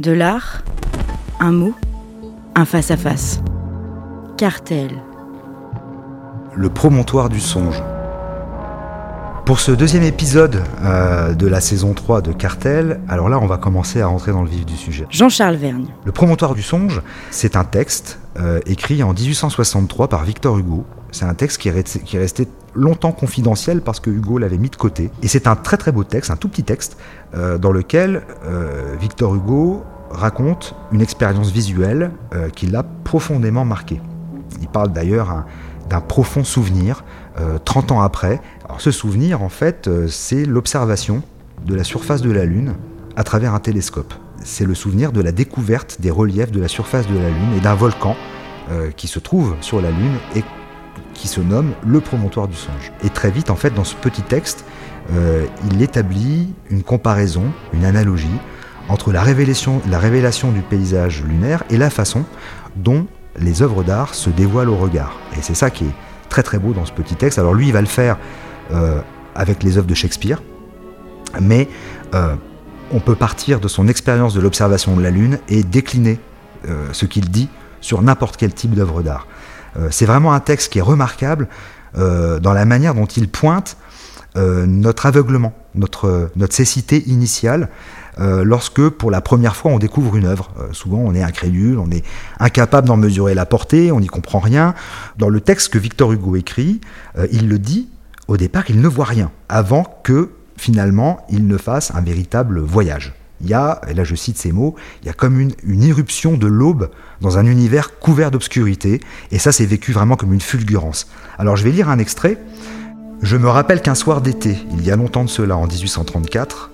De l'art, un mot, un face-à-face. Cartel. Le promontoire du songe. Pour ce deuxième épisode euh, de la saison 3 de Cartel, alors là on va commencer à rentrer dans le vif du sujet. Jean-Charles Vergne. Le promontoire du songe, c'est un texte euh, écrit en 1863 par Victor Hugo. C'est un texte qui est, resté, longtemps confidentiel parce que Hugo l'avait mis de côté. Et c'est un très très beau texte, un tout petit texte, euh, dans lequel euh, Victor Hugo raconte une expérience visuelle qui l'a profondément marqué. Il parle d'ailleurs d'un profond souvenir, 30 ans après. Alors ce souvenir, en fait, c'est l'observation de la surface de la Lune à travers un télescope. C'est le souvenir de la découverte des reliefs de la surface de la Lune et d'un volcan qui se trouve sur la Lune et qui se nomme Le promontoire du songe. Et très vite, en fait, dans ce petit texte, euh, il établit une comparaison, une analogie entre la révélation, la révélation du paysage lunaire et la façon dont les œuvres d'art se dévoilent au regard. Et c'est ça qui est très très beau dans ce petit texte. Alors lui, il va le faire euh, avec les œuvres de Shakespeare, mais euh, on peut partir de son expérience de l'observation de la Lune et décliner ce qu'il dit sur n'importe quel type d'œuvre d'art. Euh, c'est vraiment un texte qui est remarquable euh, dans la manière dont il pointe euh, notre aveuglement, notre, notre cécité initiale, lorsque pour la première fois on découvre une œuvre. souvent on est incrédule, on est incapable d'en mesurer la portée, on n'y comprend rien. Dans le texte que Victor Hugo écrit, il le dit, au départ il ne voit rien, avant que finalement il ne fasse un véritable voyage il y a, et là je cite ces mots, il y a comme une, une irruption de l'aube dans un univers couvert d'obscurité, et ça c'est vécu vraiment comme une fulgurance. Alors je vais lire un extrait. Je me rappelle qu'un soir d'été, il y a longtemps de cela, en 1834,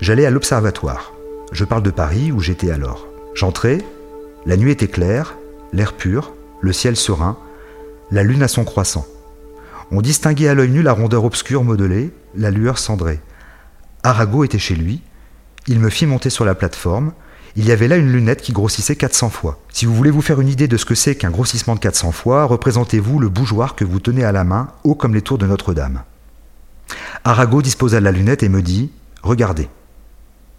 j'allais à l'observatoire. Je parle de Paris où j'étais alors. J'entrais, la nuit était claire, l'air pur, le ciel serein, la lune à son croissant. On distinguait à l'œil nu la rondeur obscure modelée, la lueur cendrée. Arago était chez lui, il me fit monter sur la plateforme. Il y avait là une lunette qui grossissait 400 fois. Si vous voulez vous faire une idée de ce que c'est qu'un grossissement de 400 fois, représentez-vous le bougeoir que vous tenez à la main, haut comme les tours de Notre-Dame. Arago disposa la lunette et me dit Regardez.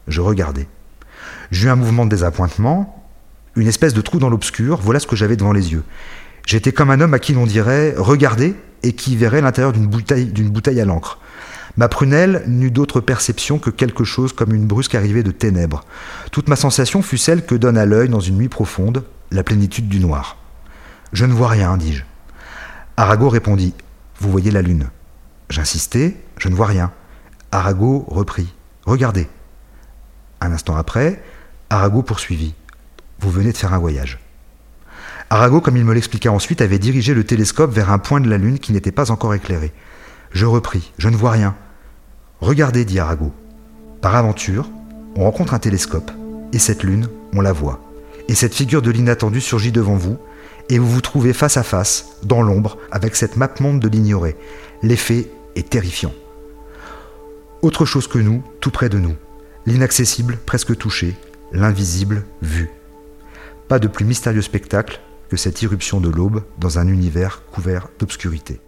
Je regardais. J'eus un mouvement de désappointement, une espèce de trou dans l'obscur, voilà ce que j'avais devant les yeux. J'étais comme un homme à qui l'on dirait Regardez et qui verrait l'intérieur d'une bouteille à l'encre. Ma prunelle n'eut d'autre perception que quelque chose comme une brusque arrivée de ténèbres. Toute ma sensation fut celle que donne à l'œil, dans une nuit profonde, la plénitude du noir. Je ne vois rien, dis-je. Arago répondit Vous voyez la lune. J'insistai Je ne vois rien. Arago reprit Regardez. Un instant après, Arago poursuivit Vous venez de faire un voyage. Arago, comme il me l'expliqua ensuite, avait dirigé le télescope vers un point de la lune qui n'était pas encore éclairé. Je repris, je ne vois rien. Regardez, dit Arago. Par aventure, on rencontre un télescope, et cette lune, on la voit. Et cette figure de l'inattendu surgit devant vous, et vous vous trouvez face à face, dans l'ombre, avec cette map monde de l'ignoré. L'effet est terrifiant. Autre chose que nous, tout près de nous. L'inaccessible, presque touché, l'invisible, vu. Pas de plus mystérieux spectacle que cette irruption de l'aube dans un univers couvert d'obscurité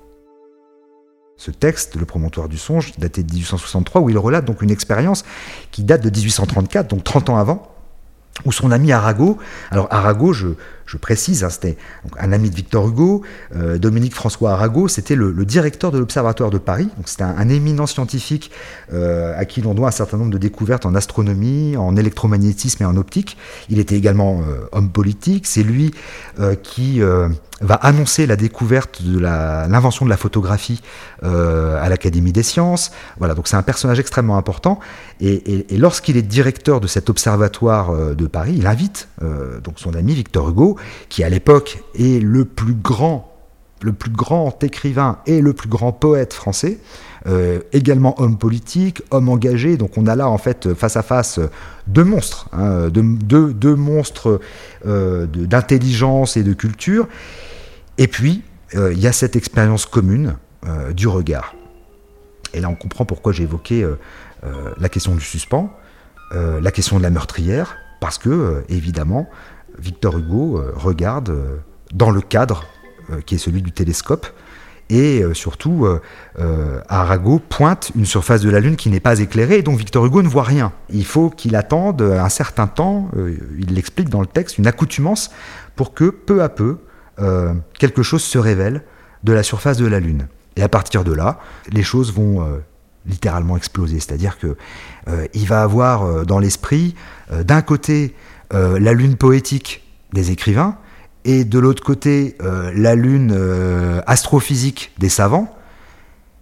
ce texte, Le promontoire du songe, daté de 1863, où il relate donc une expérience qui date de 1834, donc 30 ans avant, où son ami Arago, alors Arago, je, précise, hein, c'était un ami de Victor Hugo, euh, Dominique François Arago, c'était le, directeur de l'Observatoire de Paris, donc c'était un, éminent scientifique euh, à qui l'on doit un certain nombre de découvertes en astronomie, en électromagnétisme et en optique. Il était également euh, homme politique, c'est lui qui va annoncer la découverte de l'invention de la photographie à l'Académie des sciences. Voilà, donc c'est un personnage extrêmement important. Et, et lorsqu'il est directeur de cet observatoire de Paris, il invite donc son ami Victor Hugo qui à l'époque est le plus grand écrivain et le plus grand poète français, euh, également homme politique, homme engagé. Donc on a là en fait face à face deux monstres, hein, deux, monstres euh, d'intelligence et de culture. Et puis euh, il y a cette expérience commune du regard. Et là on comprend pourquoi j'ai évoqué la question du suspens, la question de la meurtrière, parce que évidemment Victor Hugo euh, regarde euh, dans le cadre euh, qui est celui du télescope Et surtout, Arago pointe une surface de la Lune qui n'est pas éclairée, et donc Victor Hugo ne voit rien. Il faut qu'il attende un certain temps, il l'explique dans le texte, une accoutumance, pour que peu à peu, quelque chose se révèle de la surface de la Lune. Et à partir de là, les choses vont littéralement exploser. C'est-à-dire que euh, il va avoir euh, dans l'esprit euh, d'un côté la lune poétique des écrivains et de l'autre côté la lune astrophysique des savants.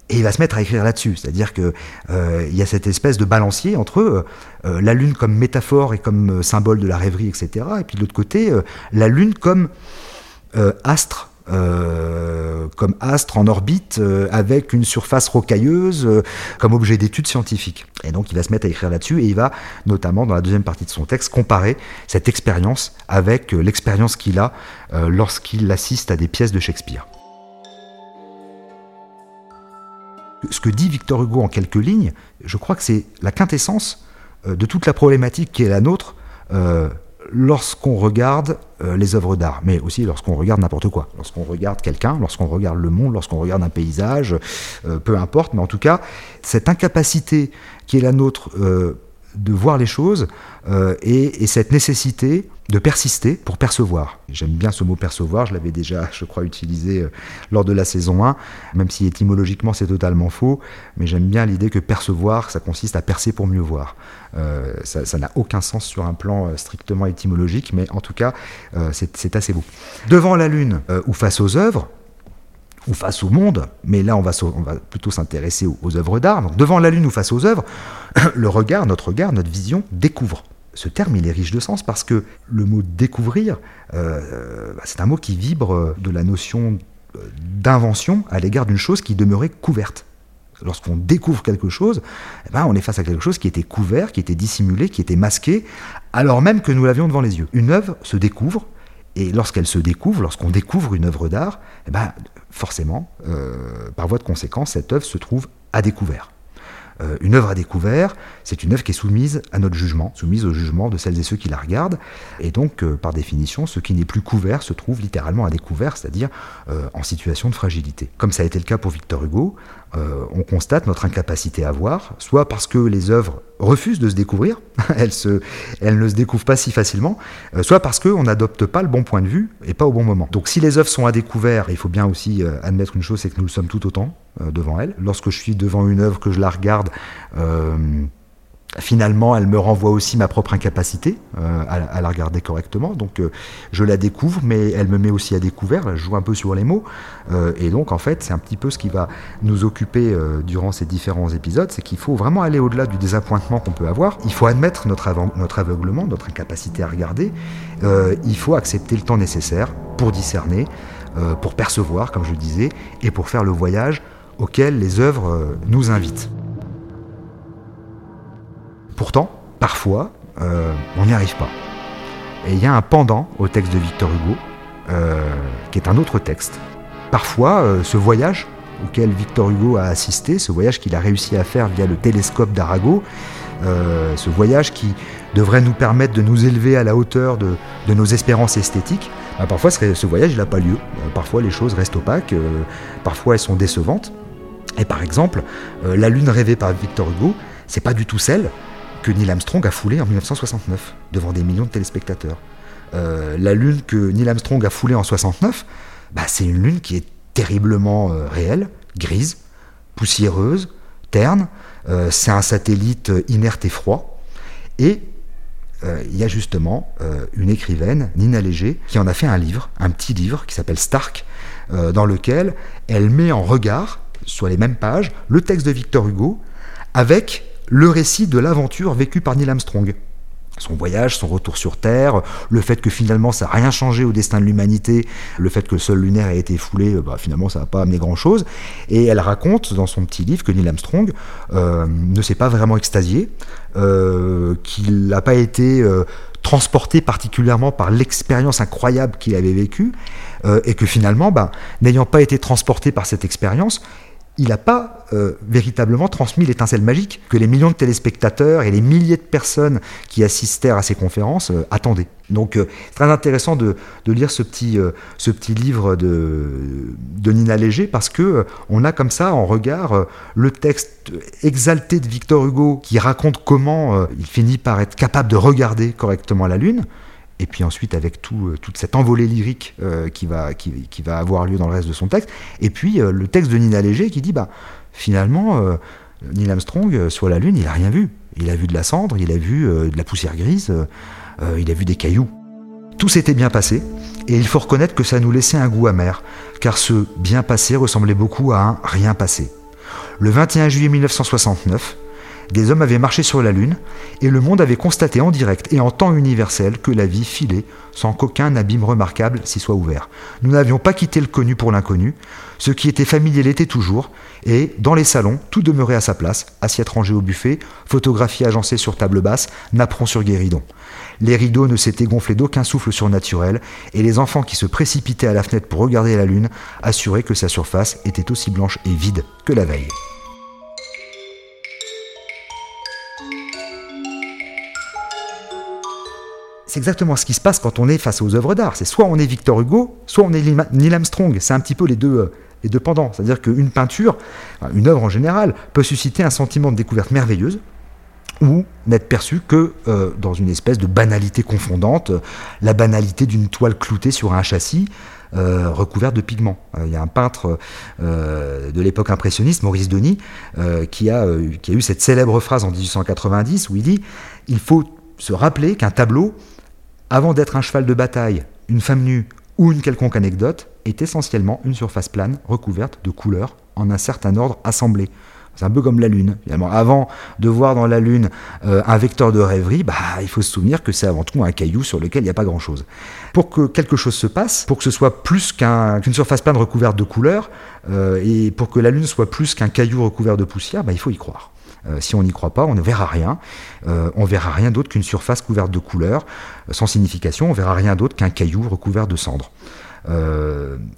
Et il va se mettre à écrire là-dessus, c'est-à-dire que il y a cette espèce de balancier entre la lune comme métaphore et comme symbole de la rêverie, etc. Et puis de l'autre côté, la lune comme astre euh, comme astre en orbite euh, avec une surface rocailleuse euh, comme objet d'étude scientifique. Et donc il va se mettre à écrire là-dessus et il va notamment dans la deuxième partie de son texte comparer cette expérience avec l'expérience qu'il a lorsqu'il assiste à des pièces de Shakespeare. Ce que dit Victor Hugo en quelques lignes, je crois que c'est la quintessence de toute la problématique qui est la nôtre lorsqu'on regarde euh, les œuvres d'art, mais aussi lorsqu'on regarde n'importe quoi, lorsqu'on regarde quelqu'un, lorsqu'on regarde le monde, lorsqu'on regarde un paysage, euh, peu importe, mais en tout cas, cette incapacité qui est la nôtre euh, de voir les choses et, cette nécessité de persister pour percevoir. J'aime bien ce mot percevoir, je l'avais déjà, je crois, utilisé lors de la saison 1, même si étymologiquement c'est totalement faux, mais j'aime bien l'idée que percevoir, ça consiste à percer pour mieux voir. Euh, ça n'a aucun sens sur un plan euh, strictement étymologique, mais en tout cas, euh, c'est assez beau. Devant la Lune ou face aux œuvres, ou face au monde, mais là on va, plutôt s'intéresser aux, œuvres d'art. Donc devant la Lune ou face aux œuvres, le regard, notre regard, notre vision découvre. Ce terme, il est riche de sens parce que le mot découvrir, bah, c'est un mot qui vibre de la notion d'invention à l'égard d'une chose qui demeurait couverte. Lorsqu'on découvre quelque chose, eh ben, on est face à quelque chose qui était couvert, qui était dissimulé, qui était masqué, alors même que nous l'avions devant les yeux. Une œuvre se découvre, et lorsqu'elle se découvre, lorsqu'on découvre une œuvre d'art, eh ben, forcément, euh, par voie de conséquence, cette œuvre se trouve à découvert. Euh, une œuvre à découvert, c'est une œuvre qui est soumise à notre jugement, soumise au jugement de celles et ceux qui la regardent. Et donc, euh, par définition, ce qui n'est plus couvert se trouve littéralement à découvert, c'est-à-dire en situation de fragilité. Comme ça a été le cas pour Victor Hugo, euh, on constate notre incapacité à voir, soit parce que les œuvres refusent de se découvrir, elles, ne se découvrent pas si facilement, euh, soit parce qu'on n'adopte pas le bon point de vue et pas au bon moment. Donc si les œuvres sont à découvert, il faut bien aussi euh, admettre une chose, c'est que nous le sommes tout autant devant elles. Lorsque je suis devant une œuvre, que je la regarde, Finalement, elle me renvoie aussi ma propre incapacité euh, à, la regarder correctement. Donc, euh, je la découvre, mais elle me met aussi à découvert. Je joue un peu sur les mots. Euh, et donc, en fait, c'est un petit peu ce qui va nous occuper durant ces différents épisodes. C'est qu'il faut vraiment aller au-delà du désappointement qu'on peut avoir. Il faut admettre notre, notre aveuglement, notre incapacité à regarder. il faut accepter le temps nécessaire pour discerner, pour percevoir, comme je disais, et pour faire le voyage auquel les œuvres nous invitent. Pourtant, parfois, euh, on n'y arrive pas. Et il y a un pendant au texte de Victor Hugo, euh, qui est un autre texte. Parfois, euh, ce voyage auquel Victor Hugo a assisté, ce voyage qu'il a réussi à faire via le télescope d'Arago, ce voyage qui devrait nous permettre de nous élever à la hauteur de, nos espérances esthétiques, bah, parfois ce voyage n'a pas lieu. parfois les choses restent opaques, parfois elles sont décevantes. Et par exemple, la lune rêvée par Victor Hugo, c'est pas du tout celle que Neil Armstrong a foulé en 1969 devant des millions de téléspectateurs. Euh, la lune que Neil Armstrong a foulée en 69, bah, c'est une lune qui est terriblement euh, réelle, grise, poussiéreuse, terne. Euh, c'est un satellite inerte et froid. Et il y a justement une écrivaine, Nina Léger, qui en a fait un livre, un petit livre qui s'appelle Stark, dans lequel elle met en regard, sur les mêmes pages, le texte de Victor Hugo avec le récit de l'aventure vécue par Neil Armstrong. Son voyage, son retour sur Terre, le fait que finalement ça n'a rien changé au destin de l'humanité, le fait que le sol lunaire ait été foulé, bah, finalement ça n'a pas amené grand-chose. Et elle raconte dans son petit livre que Neil Armstrong euh, ne s'est pas vraiment extasié, euh, qu'il n'a pas été euh, transporté particulièrement par l'expérience incroyable qu'il avait vécue, et que finalement, bah, n'ayant pas été transporté par cette expérience, il n'a pas euh, véritablement transmis l'étincelle magique que les millions de téléspectateurs et les milliers de personnes qui assistèrent à ces conférences euh, attendaient. Donc euh, c'est très intéressant de, lire ce petit, ce petit livre de, de, Nina Léger parce que on a comme ça en regard le texte exalté de Victor Hugo qui raconte comment il finit par être capable de regarder correctement la Lune et puis ensuite avec tout, euh, toute cette envolée lyrique euh, qui, va, avoir lieu dans le reste de son texte, et puis euh, le texte de Nina Léger qui dit, bah, finalement, Neil Armstrong, sur la Lune, il n'a rien vu. Il a vu de la cendre, il a vu de la poussière grise, il a vu des cailloux. Tout s'était bien passé, et il faut reconnaître que ça nous laissait un goût amer, car ce bien passé ressemblait beaucoup à un rien passé. Le 21 juillet 1969, des hommes avaient marché sur la Lune, et le monde avait constaté en direct et en temps universel que la vie filait sans qu'aucun abîme remarquable s'y soit ouvert. Nous n'avions pas quitté le connu pour l'inconnu, ce qui était familier l'était toujours, et dans les salons, tout demeurait à sa place, assiettes rangées au buffet, photographies agencées sur table basse, napperons sur guéridon. Les rideaux ne s'étaient gonflés d'aucun souffle surnaturel, et les enfants qui se précipitaient à la fenêtre pour regarder la Lune assuraient que sa surface était aussi blanche et vide que la veille. C'est exactement ce qui se passe quand on est face aux œuvres d'art. C'est soit on est Victor Hugo, soit on est Neil Armstrong. C'est un petit peu les deux, euh, les deux pendants. C'est-à-dire qu'une peinture, une œuvre en général, peut susciter un sentiment de découverte merveilleuse ou n'être perçue que euh, dans une espèce de banalité confondante, la banalité d'une toile cloutée sur un châssis. Euh, recouvert de pigments. Il y a un peintre de l'époque impressionniste, Maurice Denis, qui, a, qui a eu cette célèbre phrase en 1890 où il dit Il faut se rappeler qu'un tableau avant d'être un cheval de bataille, une femme nue ou une quelconque anecdote, est essentiellement une surface plane recouverte de couleurs en un certain ordre assemblées. C'est un peu comme la Lune. Avant de voir dans la Lune euh, un vecteur de rêverie, bah, il faut se souvenir que c'est avant tout un caillou sur lequel il n'y a pas grand-chose. Pour que quelque chose se passe, pour que ce soit plus qu'une surface plane recouverte de couleurs, euh, et pour que la Lune soit plus qu'un caillou recouvert de poussière, bah, il faut y croire. Euh, si on n'y croit pas, on ne verra rien. Euh, on verra rien d'autre qu'une surface couverte de couleurs, sans signification. On verra rien d'autre qu'un caillou recouvert de cendres.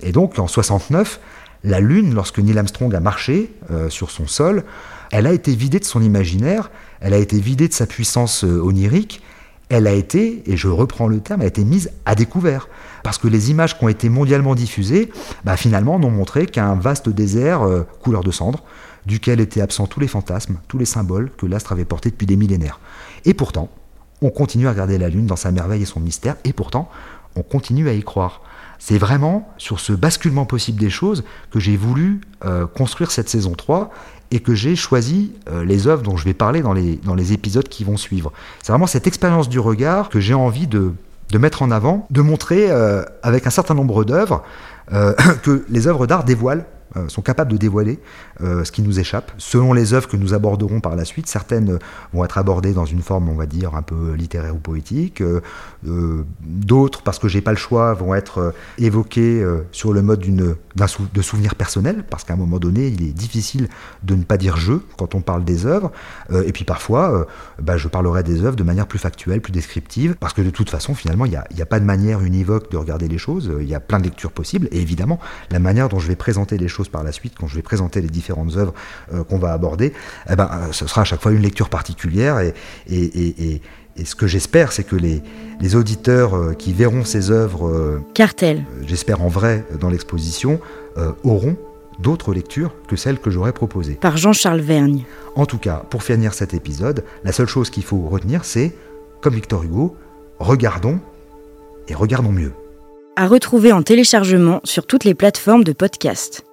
et donc, en 69, la Lune, lorsque Neil Armstrong a marché sur son sol, elle a été vidée de son imaginaire, elle a été vidée de sa puissance onirique, elle a été, et je reprends le terme, elle a été mise à découvert. Parce que les images qui ont été mondialement diffusées, bah, finalement, n'ont montré qu'un vaste désert couleur de cendre, duquel étaient absents tous les fantasmes, tous les symboles que l'astre avait portés depuis des millénaires. Et pourtant, on continue à regarder la Lune dans sa merveille et son mystère, et pourtant, on continue à y croire. C'est vraiment sur ce basculement possible des choses que j'ai voulu euh, construire cette saison 3 et que j'ai choisi euh, les œuvres dont je vais parler dans les, épisodes qui vont suivre. C'est vraiment cette expérience du regard que j'ai envie de, de, mettre en avant, de montrer euh, avec un certain nombre d'œuvres que les œuvres d'art dévoilent euh, sont capables de dévoiler euh, ce qui nous échappe. Selon les œuvres que nous aborderons par la suite, certaines vont être abordées dans une forme, on va dire, un peu littéraire ou poétique. Euh, d'autres, parce que j'ai pas le choix, vont être évoquées sur le mode de souvenirs personnels, parce qu'à un moment donné, il est difficile de ne pas dire je quand on parle des œuvres. et puis parfois, bah, je parlerai des œuvres de manière plus factuelle, plus descriptive, parce que de toute façon, finalement, il n'y a, a, pas de manière univoque de regarder les choses. Il y a plein de lectures possibles. Et évidemment, la manière dont je vais présenter les choses par la suite, quand je vais présenter les différentes œuvres euh, qu'on va aborder, eh ben, euh, ce sera à chaque fois une lecture particulière. Et, et, ce que j'espère, c'est que les, les, auditeurs euh, qui verront ces œuvres, Cartel, j'espère en vrai dans l'exposition, auront d'autres lectures que celles que j'aurais proposées. Par Jean-Charles Vergne. En tout cas, pour finir cet épisode, la seule chose qu'il faut retenir, c'est, comme Victor Hugo, regardons et regardons mieux. À retrouver en téléchargement sur toutes les plateformes de podcast.